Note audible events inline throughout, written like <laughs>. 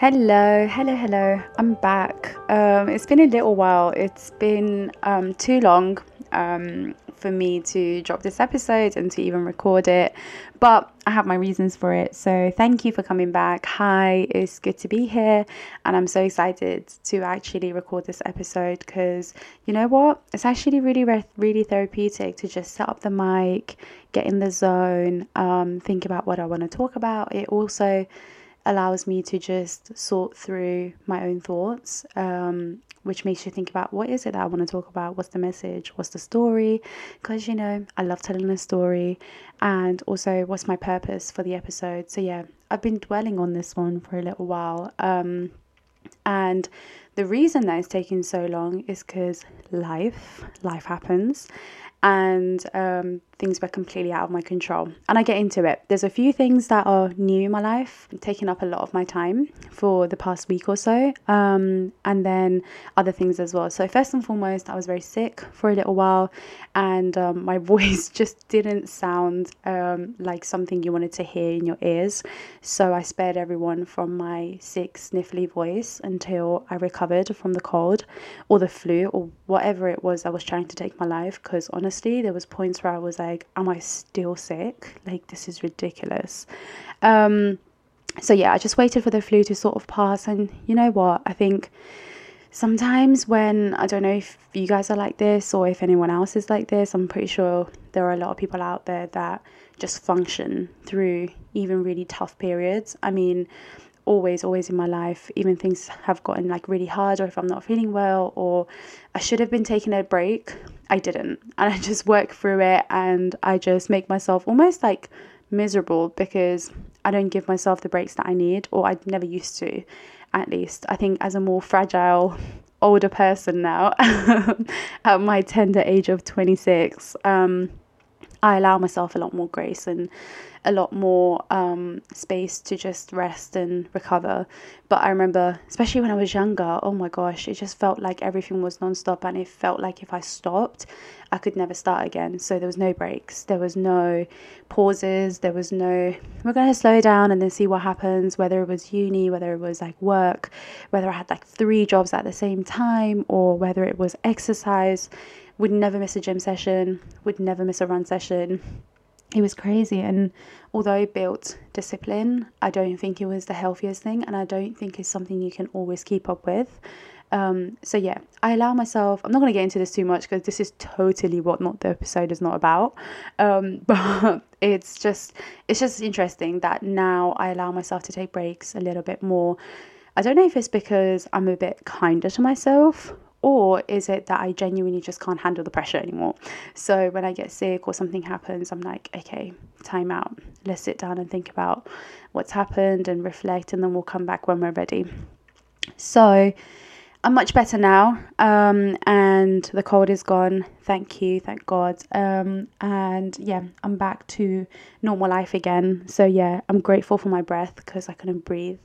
Hello, hello, hello. I'm back. Um, it's been a little while. It's been um, too long um, for me to drop this episode and to even record it, but I have my reasons for it. So, thank you for coming back. Hi, it's good to be here, and I'm so excited to actually record this episode because you know what? It's actually really, really therapeutic to just set up the mic, get in the zone, um, think about what I want to talk about. It also allows me to just sort through my own thoughts, um, which makes you think about what is it that I want to talk about? What's the message? What's the story? Because, you know, I love telling a story. And also, what's my purpose for the episode? So, yeah, I've been dwelling on this one for a little while. Um, and the reason that it's taking so long is because life, life happens and um, things were completely out of my control. And I get into it. There's a few things that are new in my life, taking up a lot of my time for the past week or so, um, and then other things as well. So, first and foremost, I was very sick for a little while, and um, my <laughs> voice just didn't sound um, like something you wanted to hear in your ears. So, I spared everyone from my sick, sniffly voice until I recovered from the cold or the flu or whatever it was I was trying to take my life. Because honestly, there was points where I was like, am I still sick? Like, this is ridiculous. Um, so, yeah, I just waited for the flu to sort of pass. And you know what? I think sometimes when I don't know if you guys are like this or if anyone else is like this, I'm pretty sure there are a lot of people out there that just function through even really tough periods. I mean, always, always in my life, even things have gotten like really hard, or if I'm not feeling well, or I should have been taking a break, I didn't. And I just work through it and I just make myself almost like miserable because I don't give myself the breaks that I need, or I never used to, at least. I think as a more fragile, older person now, <laughs> at my tender age of 26, um, I allow myself a lot more grace and a lot more um, space to just rest and recover. But I remember, especially when I was younger, oh my gosh, it just felt like everything was nonstop, and it felt like if I stopped, I could never start again. So there was no breaks, there was no pauses, there was no, we're going to slow down and then see what happens, whether it was uni, whether it was like work, whether I had like three jobs at the same time, or whether it was exercise. Would never miss a gym session, would never miss a run session. It was crazy and although built discipline i don't think it was the healthiest thing and i don't think it's something you can always keep up with. Um, so yeah i allow myself i'm not going to get into this too much because this is totally what not the episode is not about um, <laughs> but it's just it's just interesting that now i allow myself to take breaks a little bit more. I don't know if it's because i'm a bit kinder to myself or is it that I genuinely just can't handle the pressure anymore? So when I get sick or something happens, I'm like, okay, time out. Let's sit down and think about what's happened and reflect, and then we'll come back when we're ready. So I'm much better now, um, and the cold is gone. Thank you, thank God. Um, and yeah, I'm back to normal life again. So yeah, I'm grateful for my breath because I couldn't breathe,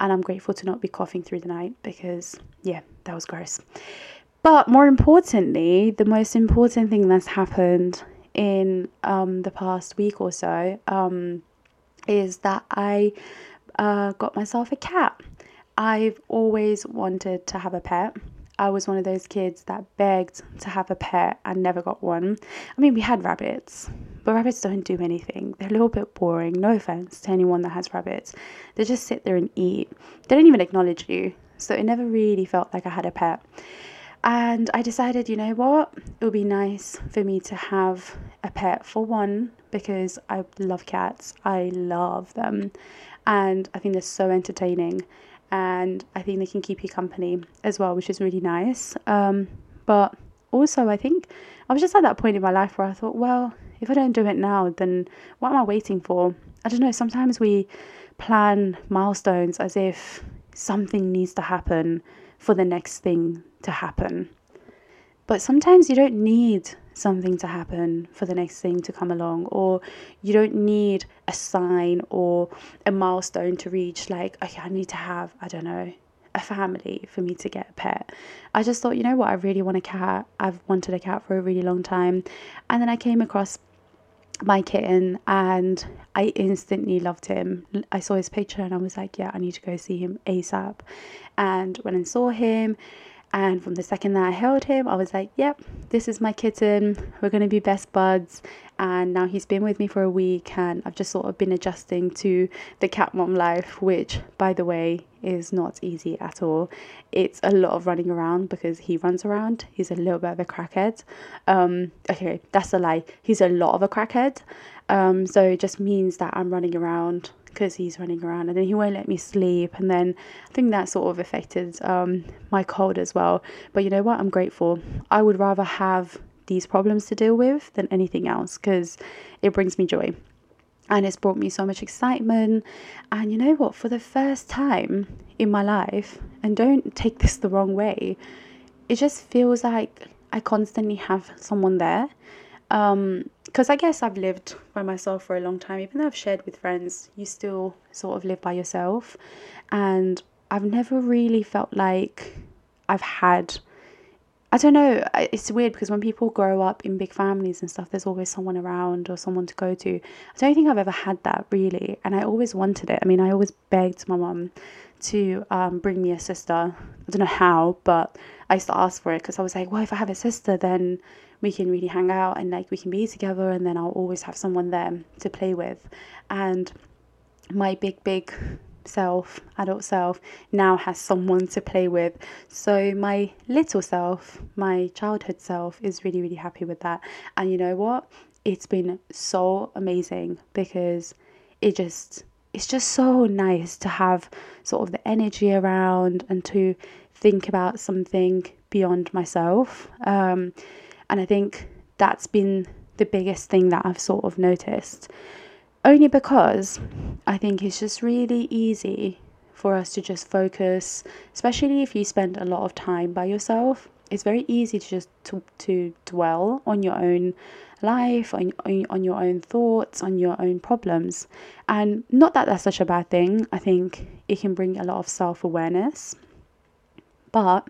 and I'm grateful to not be coughing through the night because yeah, that was gross. But more importantly, the most important thing that's happened in um, the past week or so um, is that I uh, got myself a cat. I've always wanted to have a pet. I was one of those kids that begged to have a pet and never got one. I mean, we had rabbits, but rabbits don't do anything. They're a little bit boring. No offense to anyone that has rabbits. They just sit there and eat. They don't even acknowledge you. So it never really felt like I had a pet. And I decided, you know what? It would be nice for me to have a pet for one because I love cats. I love them. And I think they're so entertaining and I think they can keep you company as well, which is really nice. Um, but also, I think I was just at that point in my life where I thought, well, if I don't do it now, then what am I waiting for? I don't know. Sometimes we plan milestones as if something needs to happen for the next thing to happen. But sometimes you don't need something to happen for the next thing to come along or you don't need a sign or a milestone to reach like okay i need to have i don't know a family for me to get a pet i just thought you know what i really want a cat i've wanted a cat for a really long time and then i came across my kitten and I instantly loved him. I saw his picture and I was like, yeah, I need to go see him ASAP. And when I saw him, and from the second that I held him, I was like, yep, this is my kitten. We're going to be best buds. And now he's been with me for a week, and I've just sort of been adjusting to the cat mom life, which, by the way, is not easy at all. It's a lot of running around because he runs around. He's a little bit of a crackhead. Um, okay, that's a lie. He's a lot of a crackhead. Um, so it just means that I'm running around because he's running around and then he won't let me sleep and then i think that sort of affected um, my cold as well. But you know what? I'm grateful. I would rather have these problems to deal with than anything else because it brings me joy. And it's brought me so much excitement. And you know what? For the first time in my life and don't take this the wrong way it just feels like i constantly have someone there um, because I guess I've lived by myself for a long time. Even though I've shared with friends, you still sort of live by yourself. And I've never really felt like I've had. I don't know. It's weird because when people grow up in big families and stuff, there's always someone around or someone to go to. I don't think I've ever had that really, and I always wanted it. I mean, I always begged my mum to um, bring me a sister. I don't know how, but I used to ask for it because I was like, well, if I have a sister, then we can really hang out and like we can be together and then I'll always have someone there to play with. And my big, big self, adult self, now has someone to play with. So my little self, my childhood self, is really, really happy with that. And you know what? It's been so amazing because it just it's just so nice to have sort of the energy around and to think about something beyond myself. Um, and I think that's been the biggest thing that I've sort of noticed. Only because I think it's just really easy for us to just focus, especially if you spend a lot of time by yourself. It's very easy to just to, to dwell on your own life, on, on your own thoughts, on your own problems. And not that that's such a bad thing. I think it can bring a lot of self awareness. But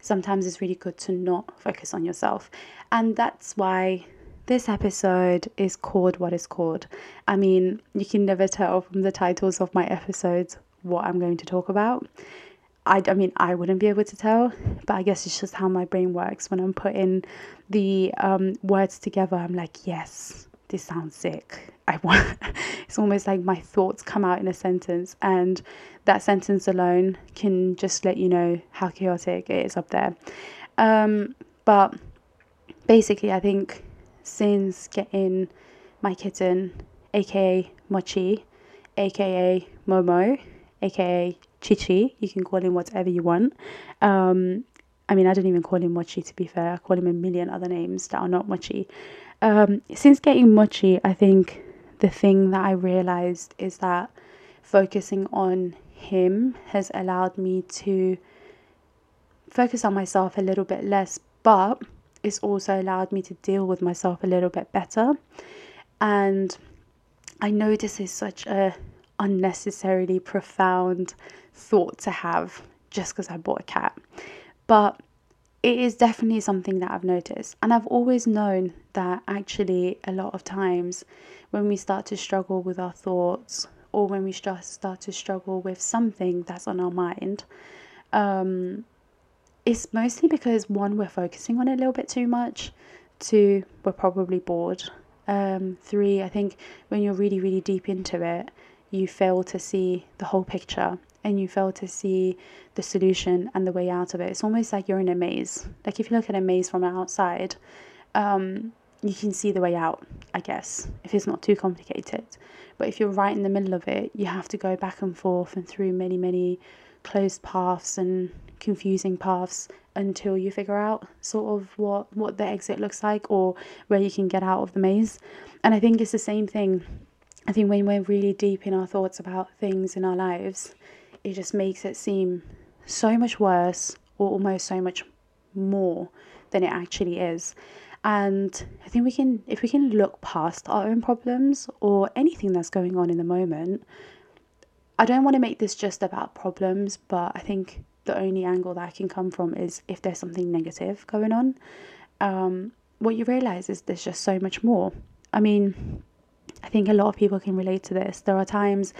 sometimes it's really good to not focus on yourself. And that's why this episode is called what is called. I mean, you can never tell from the titles of my episodes what I'm going to talk about. I, I mean, I wouldn't be able to tell, but I guess it's just how my brain works. When I'm putting the um, words together, I'm like, yes, this sounds sick. I want. <laughs> it's almost like my thoughts come out in a sentence, and that sentence alone can just let you know how chaotic it is up there. Um, but basically, I think since getting my kitten, aka Mochi, aka Momo, aka Chichi, you can call him whatever you want. Um, I mean, I don't even call him Mochi to be fair. I call him a million other names that are not Mochi. Um, since getting Mochi, I think the thing that I realized is that focusing on him has allowed me to focus on myself a little bit less, but it's also allowed me to deal with myself a little bit better. And I know this is such a unnecessarily profound thought to have just because I bought a cat. But it is definitely something that I've noticed. And I've always known that actually, a lot of times when we start to struggle with our thoughts or when we start to struggle with something that's on our mind, um, it's mostly because one, we're focusing on it a little bit too much, two, we're probably bored. Um, three, I think when you're really, really deep into it, you fail to see the whole picture and you fail to see the solution and the way out of it. It's almost like you're in a maze. Like if you look at a maze from outside, um, you can see the way out, I guess, if it's not too complicated. But if you're right in the middle of it, you have to go back and forth and through many, many closed paths and confusing paths until you figure out sort of what what the exit looks like or where you can get out of the maze. And I think it's the same thing. I think when we're really deep in our thoughts about things in our lives, it just makes it seem so much worse or almost so much more than it actually is. And I think we can, if we can look past our own problems or anything that's going on in the moment, I don't want to make this just about problems, but I think the only angle that I can come from is if there's something negative going on. Um, what you realize is there's just so much more. I mean, I think a lot of people can relate to this. There are times,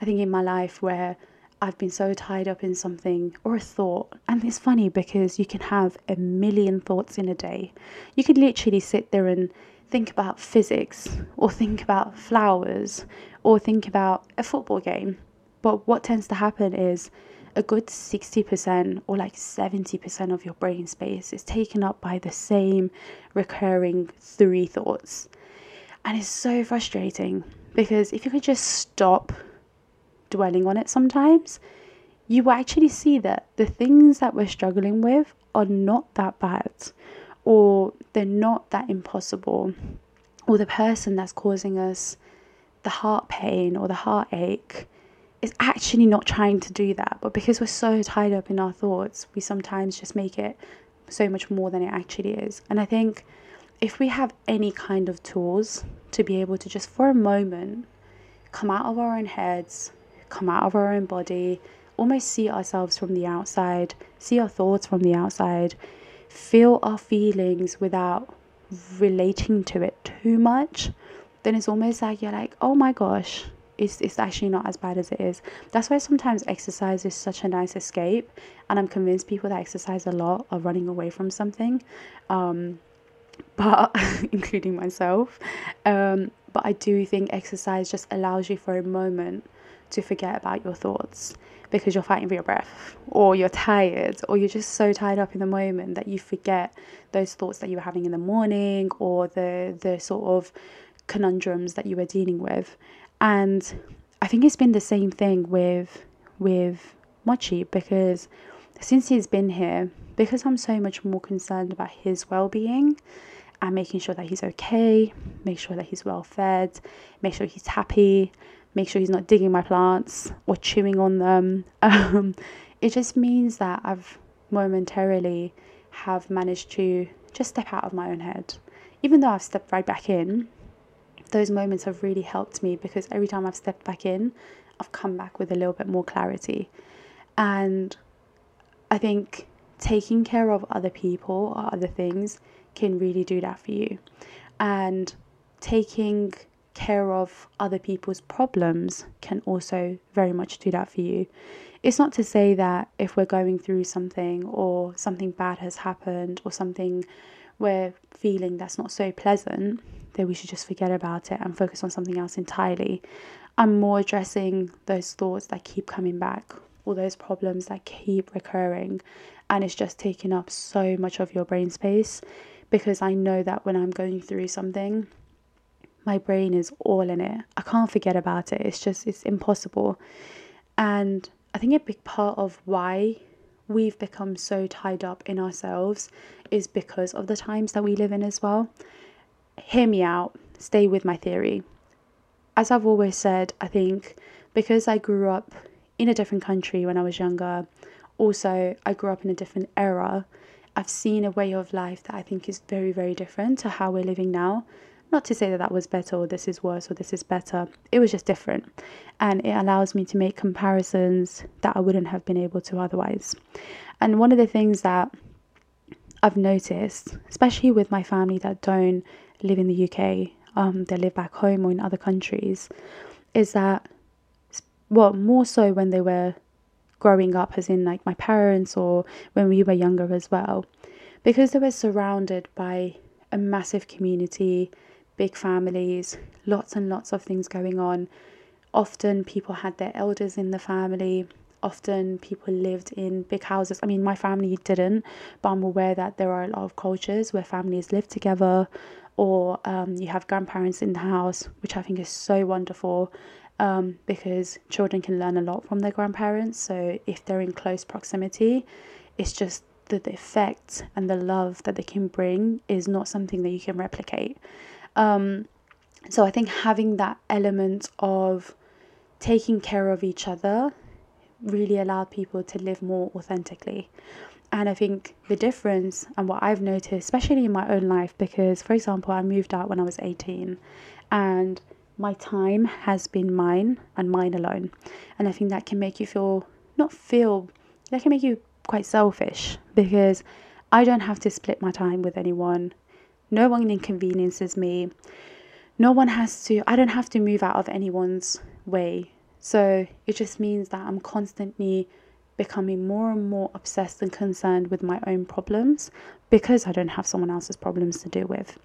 I think, in my life where I've been so tied up in something or a thought. And it's funny because you can have a million thoughts in a day. You could literally sit there and think about physics or think about flowers or think about a football game. But what tends to happen is a good 60% or like 70% of your brain space is taken up by the same recurring three thoughts. And it's so frustrating because if you could just stop dwelling on it sometimes, you actually see that the things that we're struggling with are not that bad or they're not that impossible or the person that's causing us the heart pain or the heartache is actually not trying to do that. But because we're so tied up in our thoughts, we sometimes just make it so much more than it actually is. And I think if we have any kind of tools to be able to just for a moment come out of our own heads, come out of our own body, almost see ourselves from the outside, see our thoughts from the outside, feel our feelings without relating to it too much, then it's almost like you're like, oh my gosh, it's, it's actually not as bad as it is. That's why sometimes exercise is such a nice escape. And I'm convinced people that exercise a lot are running away from something, um, <laughs> but including myself. Um, but I do think exercise just allows you for a moment to forget about your thoughts because you're fighting for your breath or you're tired or you're just so tied up in the moment that you forget those thoughts that you were having in the morning or the the sort of conundrums that you were dealing with. And I think it's been the same thing with with Mochi because since he's been here, because I'm so much more concerned about his well-being and making sure that he's okay, make sure that he's well fed, make sure he's happy, make sure he's not digging my plants or chewing on them. <laughs> Um, it just means that I've momentarily have managed to just step out of my own head. Even though I've stepped right back in, those moments have really helped me because every time I've stepped back in, I've come back with a little bit more clarity. And I think taking care of other people or other things can really do that for you. And taking care of other people's problems can also very much do that for you. It's not to say that if we're going through something or something bad has happened or something we're feeling that's not so pleasant, that we should just forget about it and focus on something else entirely. I'm more addressing those thoughts that keep coming back, all those problems that keep recurring, and it's just taking up so much of your brain space because I know that when I'm going through something, my brain is all in it. I can't forget about it. It's just, it's impossible. And I think a big part of why we've become so tied up in ourselves is because of the times that we live in as well hear me out, stay with my theory. As I've always said, I think because I grew up in a different country when I was younger, also I grew up in a different era, I've seen a way of life that I think is very, very different to how we're living now. Not to say that that was better or this is worse or this is better, it was just different. And it allows me to make comparisons that I wouldn't have been able to otherwise. And one of the things that I've noticed, especially with my family that don't live in the UK, um, they live back home or in other countries, is that, well, more so when they were growing up, as in like my parents or when we were younger as well, because they were surrounded by a massive community, big families, lots and lots of things going on. Often people had their elders in the family, often people lived in big houses. I mean, my family didn't, but I'm aware that there are a lot of cultures where families live together or um, you have grandparents in the house, which I think is so wonderful um, because children can learn a lot from their grandparents. So if they're in close proximity, it's just the, the effect and the love that they can bring is not something that you can replicate. Um, so I think having that element of taking care of each other really allowed people to live more authentically. And I think the difference and what I've noticed, especially in my own life, because for example, I moved out when I was 18 and my time has been mine and mine alone. And I think that can make you feel, not feel, that can make you quite selfish because I don't have to split my time with anyone. No one inconveniences me. no one has to, I don't have to move out of anyone's way. So it just means that I'm constantly becoming more and more obsessed and concerned with my own problems because I don't have someone else's problems to deal with.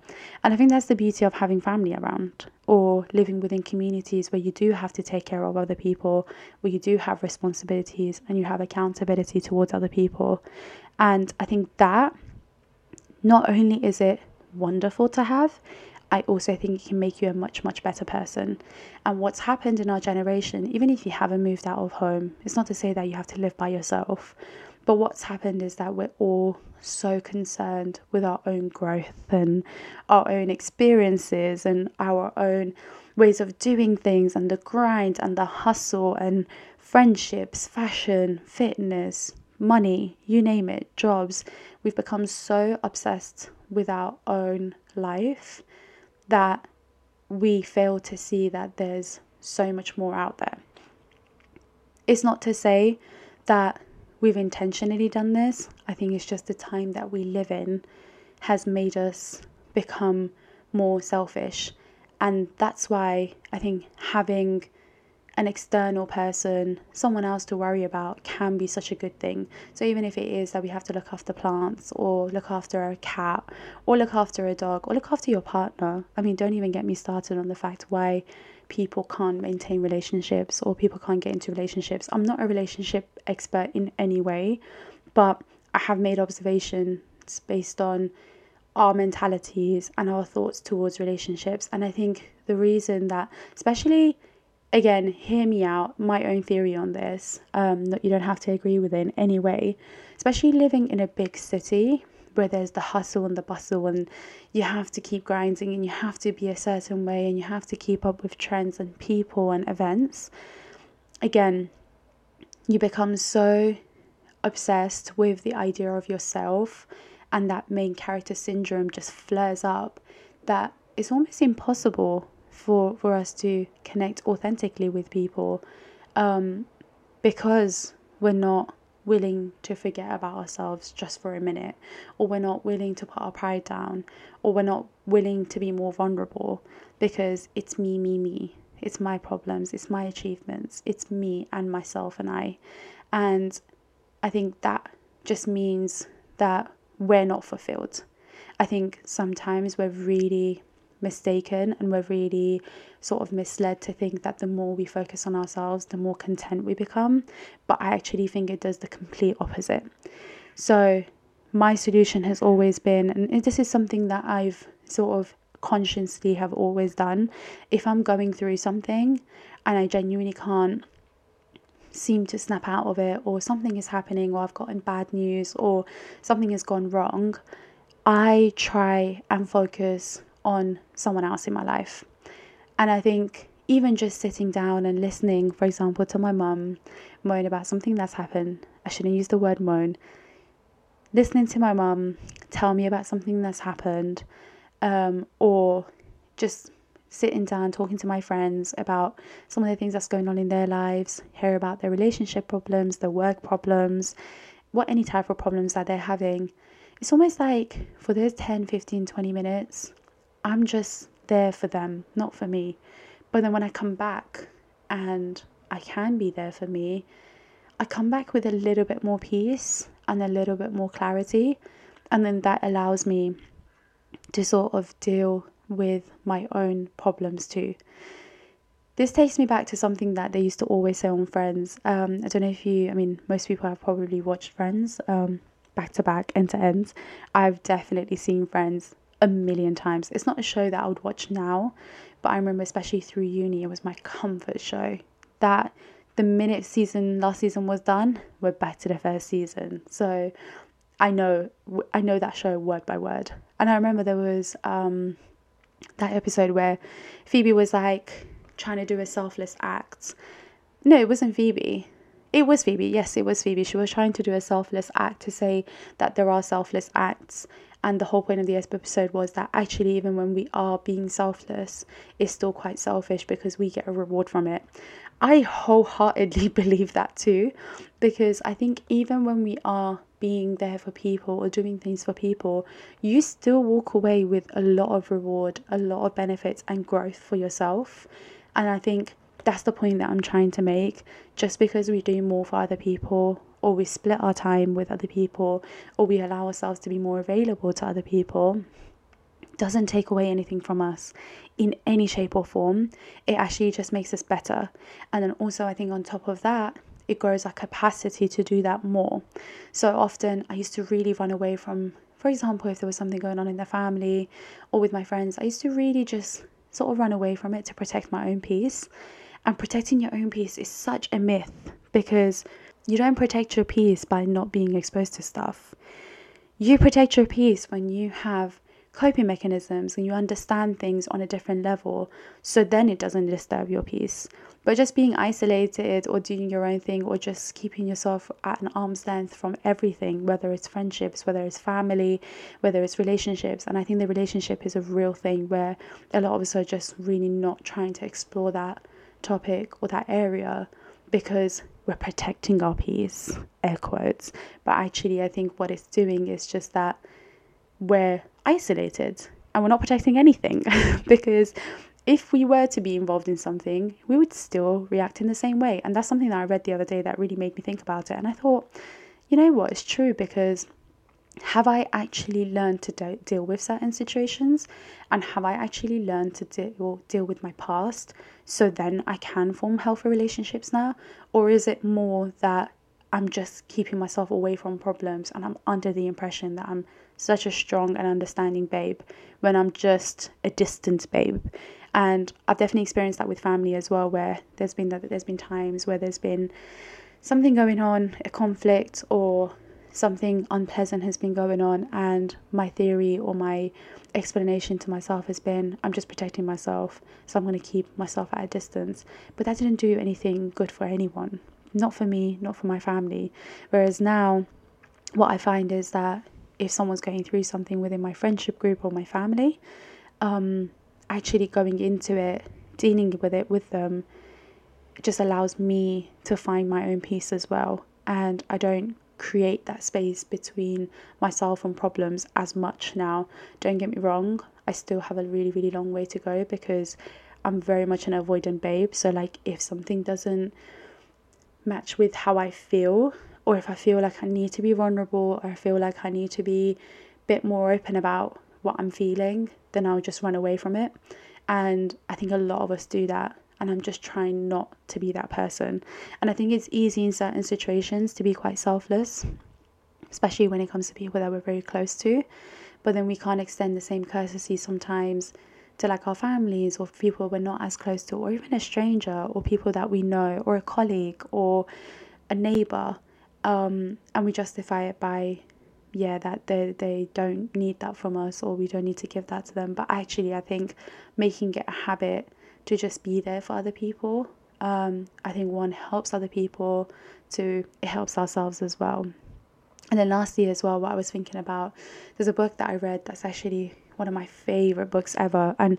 And I think that's the beauty of having family around or living within communities where you do have to take care of other people, where you do have responsibilities and you have accountability towards other people. And I think that not only is it wonderful to have, I also think it can make you a much, much better person. And what's happened in our generation, even if you haven't moved out of home, it's not to say that you have to live by yourself. But what's happened is that we're all so concerned with our own growth and our own experiences and our own ways of doing things and the grind and the hustle and friendships, fashion, fitness, money, you name it, jobs. We've become so obsessed with our own life that we fail to see that there's so much more out there. It's not to say that we've intentionally done this. I think it's just the time that we live in has made us become more selfish. And that's why I think having an external person, someone else to worry about, can be such a good thing. So, even if it is that we have to look after plants, or look after a cat, or look after a dog, or look after your partner, I mean, don't even get me started on the fact why people can't maintain relationships or people can't get into relationships. I'm not a relationship expert in any way, but I have made observations based on our mentalities and our thoughts towards relationships. And I think the reason that, especially again, hear me out, my own theory on this, um, that you don't have to agree with in any way, especially living in a big city where there's the hustle and the bustle and you have to keep grinding and you have to be a certain way and you have to keep up with trends and people and events. Again, you become so obsessed with the idea of yourself and that main character syndrome just flares up that it's almost impossible for for us to connect authentically with people um, because we're not willing to forget about ourselves just for a minute or we're not willing to put our pride down or we're not willing to be more vulnerable because it's me me me. It's my problems it's my achievements it's me and myself and I. And I think that just means that we're not fulfilled. I think sometimes we're really mistaken and we're really sort of misled to think that the more we focus on ourselves, the more content we become. But I actually think it does the complete opposite. So, my solution has always been, and this is something that I've sort of consciously have always done. If I'm going through something and I genuinely can't seem to snap out of it, or something is happening, or I've gotten bad news, or something has gone wrong, I try and focus on someone else in my life. And I think even just sitting down and listening, for example, to my mum moan about something that's happened, I shouldn't use the word moan, listening to my mum tell me about something that's happened, um, or just sitting down talking to my friends about some of the things that's going on in their lives, hear about their relationship problems, their work problems, what any type of problems that they're having. It's almost like for those 10, 15, 20 minutes, I'm just there for them, not for me. But then when I come back and I can be there for me, I come back with a little bit more peace and a little bit more clarity. And then that allows me to sort of deal with my own problems too. This takes me back to something that they used to always say on Friends. Um, I don't know if you, I mean, most people have probably watched Friends um, back to back, end to end. I've definitely seen Friends a million times. It's not a show that I would watch now, but I remember especially through uni, it was my comfort show. That the minute season last season was done, we're back to the first season. So I know I know that show word by word. And I remember there was um, that episode where Phoebe was like trying to do a selfless act. No, it wasn't Phoebe. It was Phoebe. Yes, it was Phoebe. She was trying to do a selfless act to say that there are selfless acts And the whole point of the episode was that actually, even when we are being selfless, it's still quite selfish because we get a reward from it. I wholeheartedly <laughs> believe that too, because I think even when we are being there for people or doing things for people, you still walk away with a lot of reward, a lot of benefits, and growth for yourself. And I think that's the point that I'm trying to make. Just because we do more for other people, or we split our time with other people, or we allow ourselves to be more available to other people, doesn't take away anything from us in any shape or form. It actually just makes us better. And then also, I think on top of that, it grows our capacity to do that more. So often, I used to really run away from, for example, if there was something going on in the family or with my friends, I used to really just sort of run away from it to protect my own peace. And protecting your own peace is such a myth because you don't protect your peace by not being exposed to stuff. You protect your peace when you have coping mechanisms and you understand things on a different level. So then it doesn't disturb your peace. But just being isolated or doing your own thing or just keeping yourself at an arm's length from everything whether it's friendships whether it's family whether it's relationships. And i think the relationship is a real thing where a lot of us are just really not trying to explore that topic or that area because we're protecting our peace air quotes but actually i think what it's doing is just that we're isolated and we're not protecting anything <laughs> because if we were to be involved in something, we would still react in the same way. And that's something that I read the other day that really made me think about it. And I thought, you know what, it's true because have I actually learned to de- deal with certain situations? And have I actually learned to deal, deal with my past so then I can form healthy relationships now? Or is it more that I'm just keeping myself away from problems and I'm under the impression that I'm such a strong and understanding babe when I'm just a distant babe. And I've definitely experienced that with family as well, where there's been that there's been times where there's been something going on, a conflict or something unpleasant has been going on, and my theory or my explanation to myself has been I'm just protecting myself, so I'm going to keep myself at a distance. But that didn't do anything good for anyone, not for me, not for my family. Whereas now, what I find is that if someone's going through something within my friendship group or my family, um, actually going into it, dealing with it with them, just allows me to find my own peace as well. And I don't create that space between myself and problems as much now. Don't get me wrong, I still have a really, really long way to go because I'm very much an avoidant babe. So, like, if something doesn't match with how I feel, or if I feel like I need to be vulnerable or I feel like I need to be a bit more open about what I'm feeling, then I'll just run away from it. And I think a lot of us do that. And I'm just trying not to be that person. And I think it's easy in certain situations to be quite selfless, especially when it comes to people that we're very close to. But then we can't extend the same courtesy sometimes to like our families or people we're not as close to, or even a stranger or people that we know, or a colleague or a neighbor um, and we justify it by yeah that they they don't need that from us or we don't need to give that to them but actually i think making it a habit to just be there for other people. Um, i think one helps other people to it helps ourselves as well. And then lastly as well what i was thinking about there's a book that i read that's actually one of my favorite books ever. And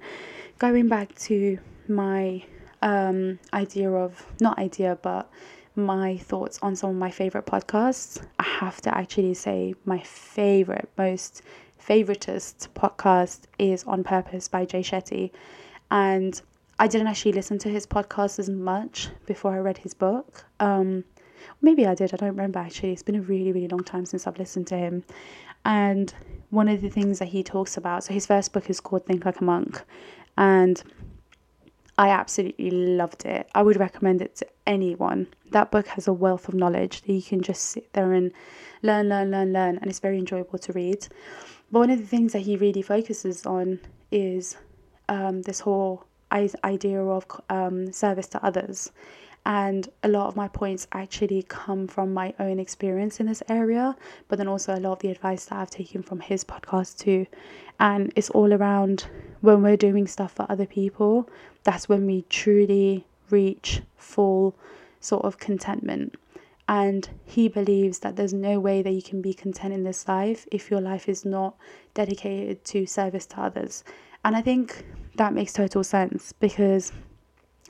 going back to my um, idea of not idea but my thoughts on some of my favorite podcasts, I have to actually say my favorite, most favoritist podcast is On Purpose by Jay Shetty. And I didn't actually listen to his podcast as much before I read his book. Um, maybe I did, I don't remember actually. It's been a really, really long time since I've listened to him. And one of the things that he talks about, so his first book is called Think Like a Monk. And I absolutely loved it. I would recommend it to anyone. That book has a wealth of knowledge that you can just sit there and learn, learn, learn, learn, and it's very enjoyable to read. But one of the things that he really focuses on is um, this whole idea of um, service to others. And a lot of my points actually come from my own experience in this area, but then also a lot of the advice that I've taken from his podcast too. And it's all around when we're doing stuff for other people, that's when we truly reach full sort of contentment. And he believes that there's no way that you can be content in this life if your life is not dedicated to service to others. And I think that makes total sense because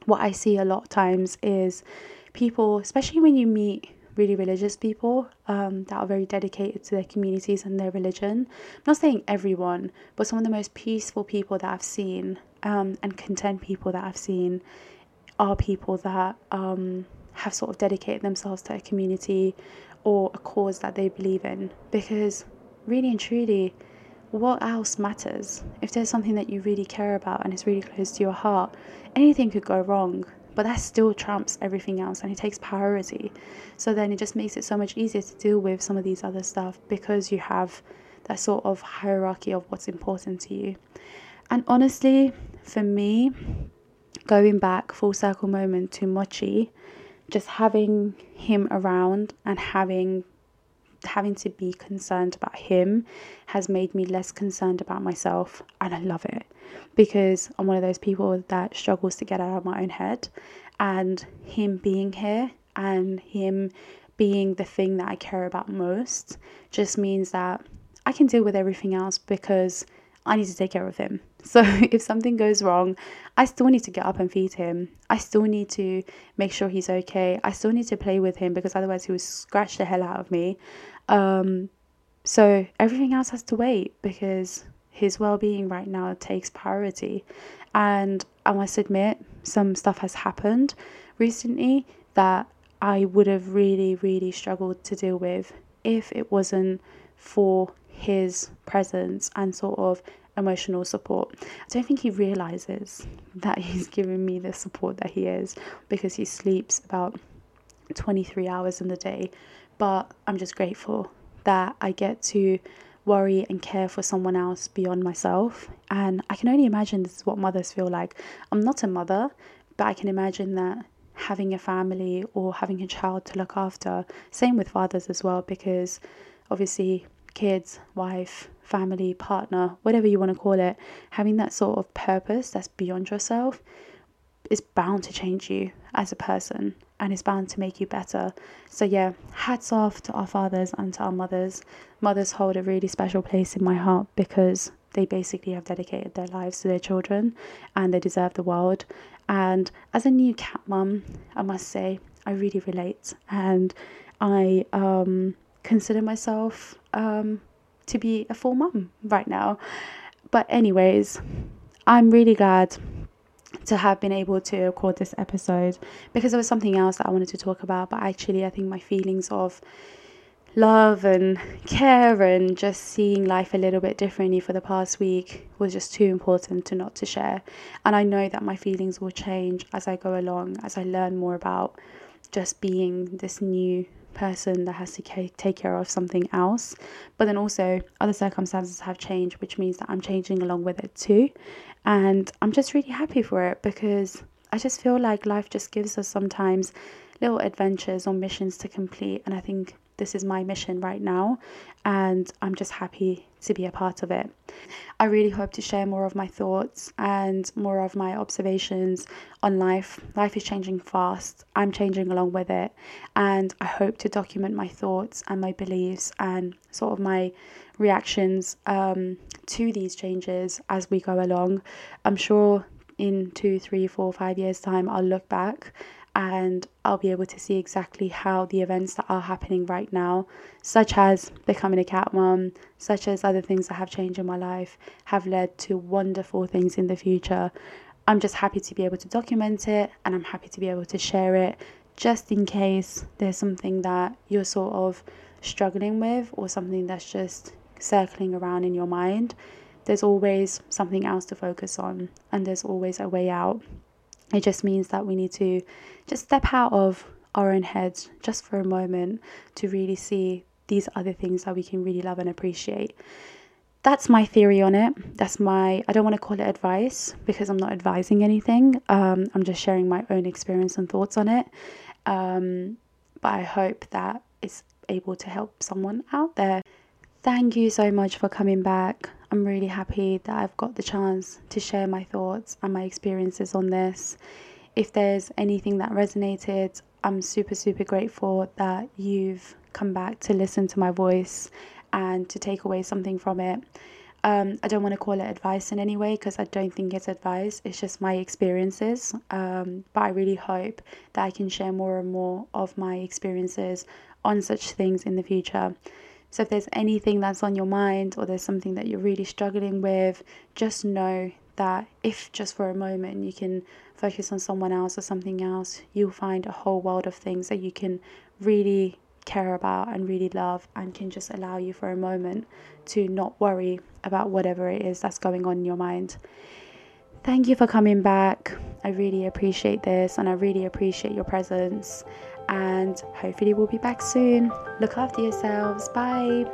what I see a lot of times is people, especially when you meet really religious people um, that are very dedicated to their communities and their religion. I'm not saying everyone, but some of the most peaceful people that I've seen um, and content people that I've seen are people that um, have sort of dedicated themselves to a community or a cause that they believe in. Because really and truly, what else matters? If there's something that you really care about and it's really close to your heart, anything could go wrong but that still trumps everything else and it takes priority. So then it just makes it so much easier to deal with some of these other stuff because you have that sort of hierarchy of what's important to you. And honestly, for me, going back full circle moment to Mochi, just having him around and having having to be concerned about him has made me less concerned about myself and I love it because I'm one of those people that struggles to get out of my own head and him being here and him being the thing that I care about most just means that I can deal with everything else because I need to take care of him. So <laughs> if something goes wrong, I still need to get up and feed him. I still need to make sure he's okay. I still need to play with him because otherwise he will scratch the hell out of me. Um, so everything else has to wait because his well-being right now takes priority. And I must admit, some stuff has happened recently that I would have really, really struggled to deal with if it wasn't for his presence and sort of emotional support. I don't think he realizes that he's giving me the support that he is because he sleeps about 23 hours in the day. But I'm just grateful that I get to worry and care for someone else beyond myself. And I can only imagine this is what mothers feel like. I'm not a mother, but I can imagine that having a family or having a child to look after, same with fathers as well, because obviously kids, wife, family, partner, whatever you want to call it, having that sort of purpose that's beyond yourself is bound to change you as a person and is bound to make you better. So, yeah, hats off to our fathers and to our mothers. Mothers hold a really special place in my heart because they basically have dedicated their lives to their children and they deserve the world. And as a new cat mum, I must say, I really relate and I um, consider myself um, to be a full mum right now. But, anyways, I'm really glad to have been able to record this episode because there was something else that I wanted to talk about. But actually, I think my feelings of love and care and just seeing life a little bit differently for the past week was just too important to not to share. And I know that my feelings will change as I go along, as I learn more about just being this new person that has to take care of something else. But then also, other circumstances have changed, which means that I'm changing along with it too. And I'm just really happy for it because I just feel like life just gives us sometimes little adventures or missions to complete. And I think this is my mission right now. And I'm just happy to be a part of it. I really hope to share more of my thoughts and more of my observations on life. Life is changing fast, I'm changing along with it, and I hope to document my thoughts and my beliefs and sort of my reactions um, to these changes as we go along. I'm sure in two, three, four, five years' time, I'll look back and I'll be able to see exactly how the events that are happening right now, such as becoming a cat mom, such as other things that have changed in my life, have led to wonderful things in the future. I'm just happy to be able to document it and I'm happy to be able to share it just in case there's something that you're sort of struggling with or something that's just circling around in your mind. There's always something else to focus on and there's always a way out. It just means that we need to just step out of our own heads just for a moment to really see these other things that we can really love and appreciate. That's my theory on it. That's my, I don't want to call it advice because I'm not advising anything. Um, I'm just sharing my own experience and thoughts on it. Um, but I hope that it's able to help someone out there. Thank you so much for coming back. I'm really happy that I've got the chance to share my thoughts and my experiences on this. If there's anything that resonated, I'm super, super grateful that you've come back to listen to my voice and to take away something from it. Um, I don't want to call it advice in any way because I don't think it's advice. It's just my experiences. Um, but I really hope that I can share more and more of my experiences on such things in the future. So if there's anything that's on your mind or there's something that you're really struggling with, just know that if just for a moment you can focus on someone else or something else, you'll find a whole world of things that you can really care about and really love and can just allow you for a moment to not worry about whatever it is that's going on in your mind. Thank you for coming back. I really appreciate this and I really appreciate your presence. And hopefully, we'll be back soon. Look after yourselves. Bye.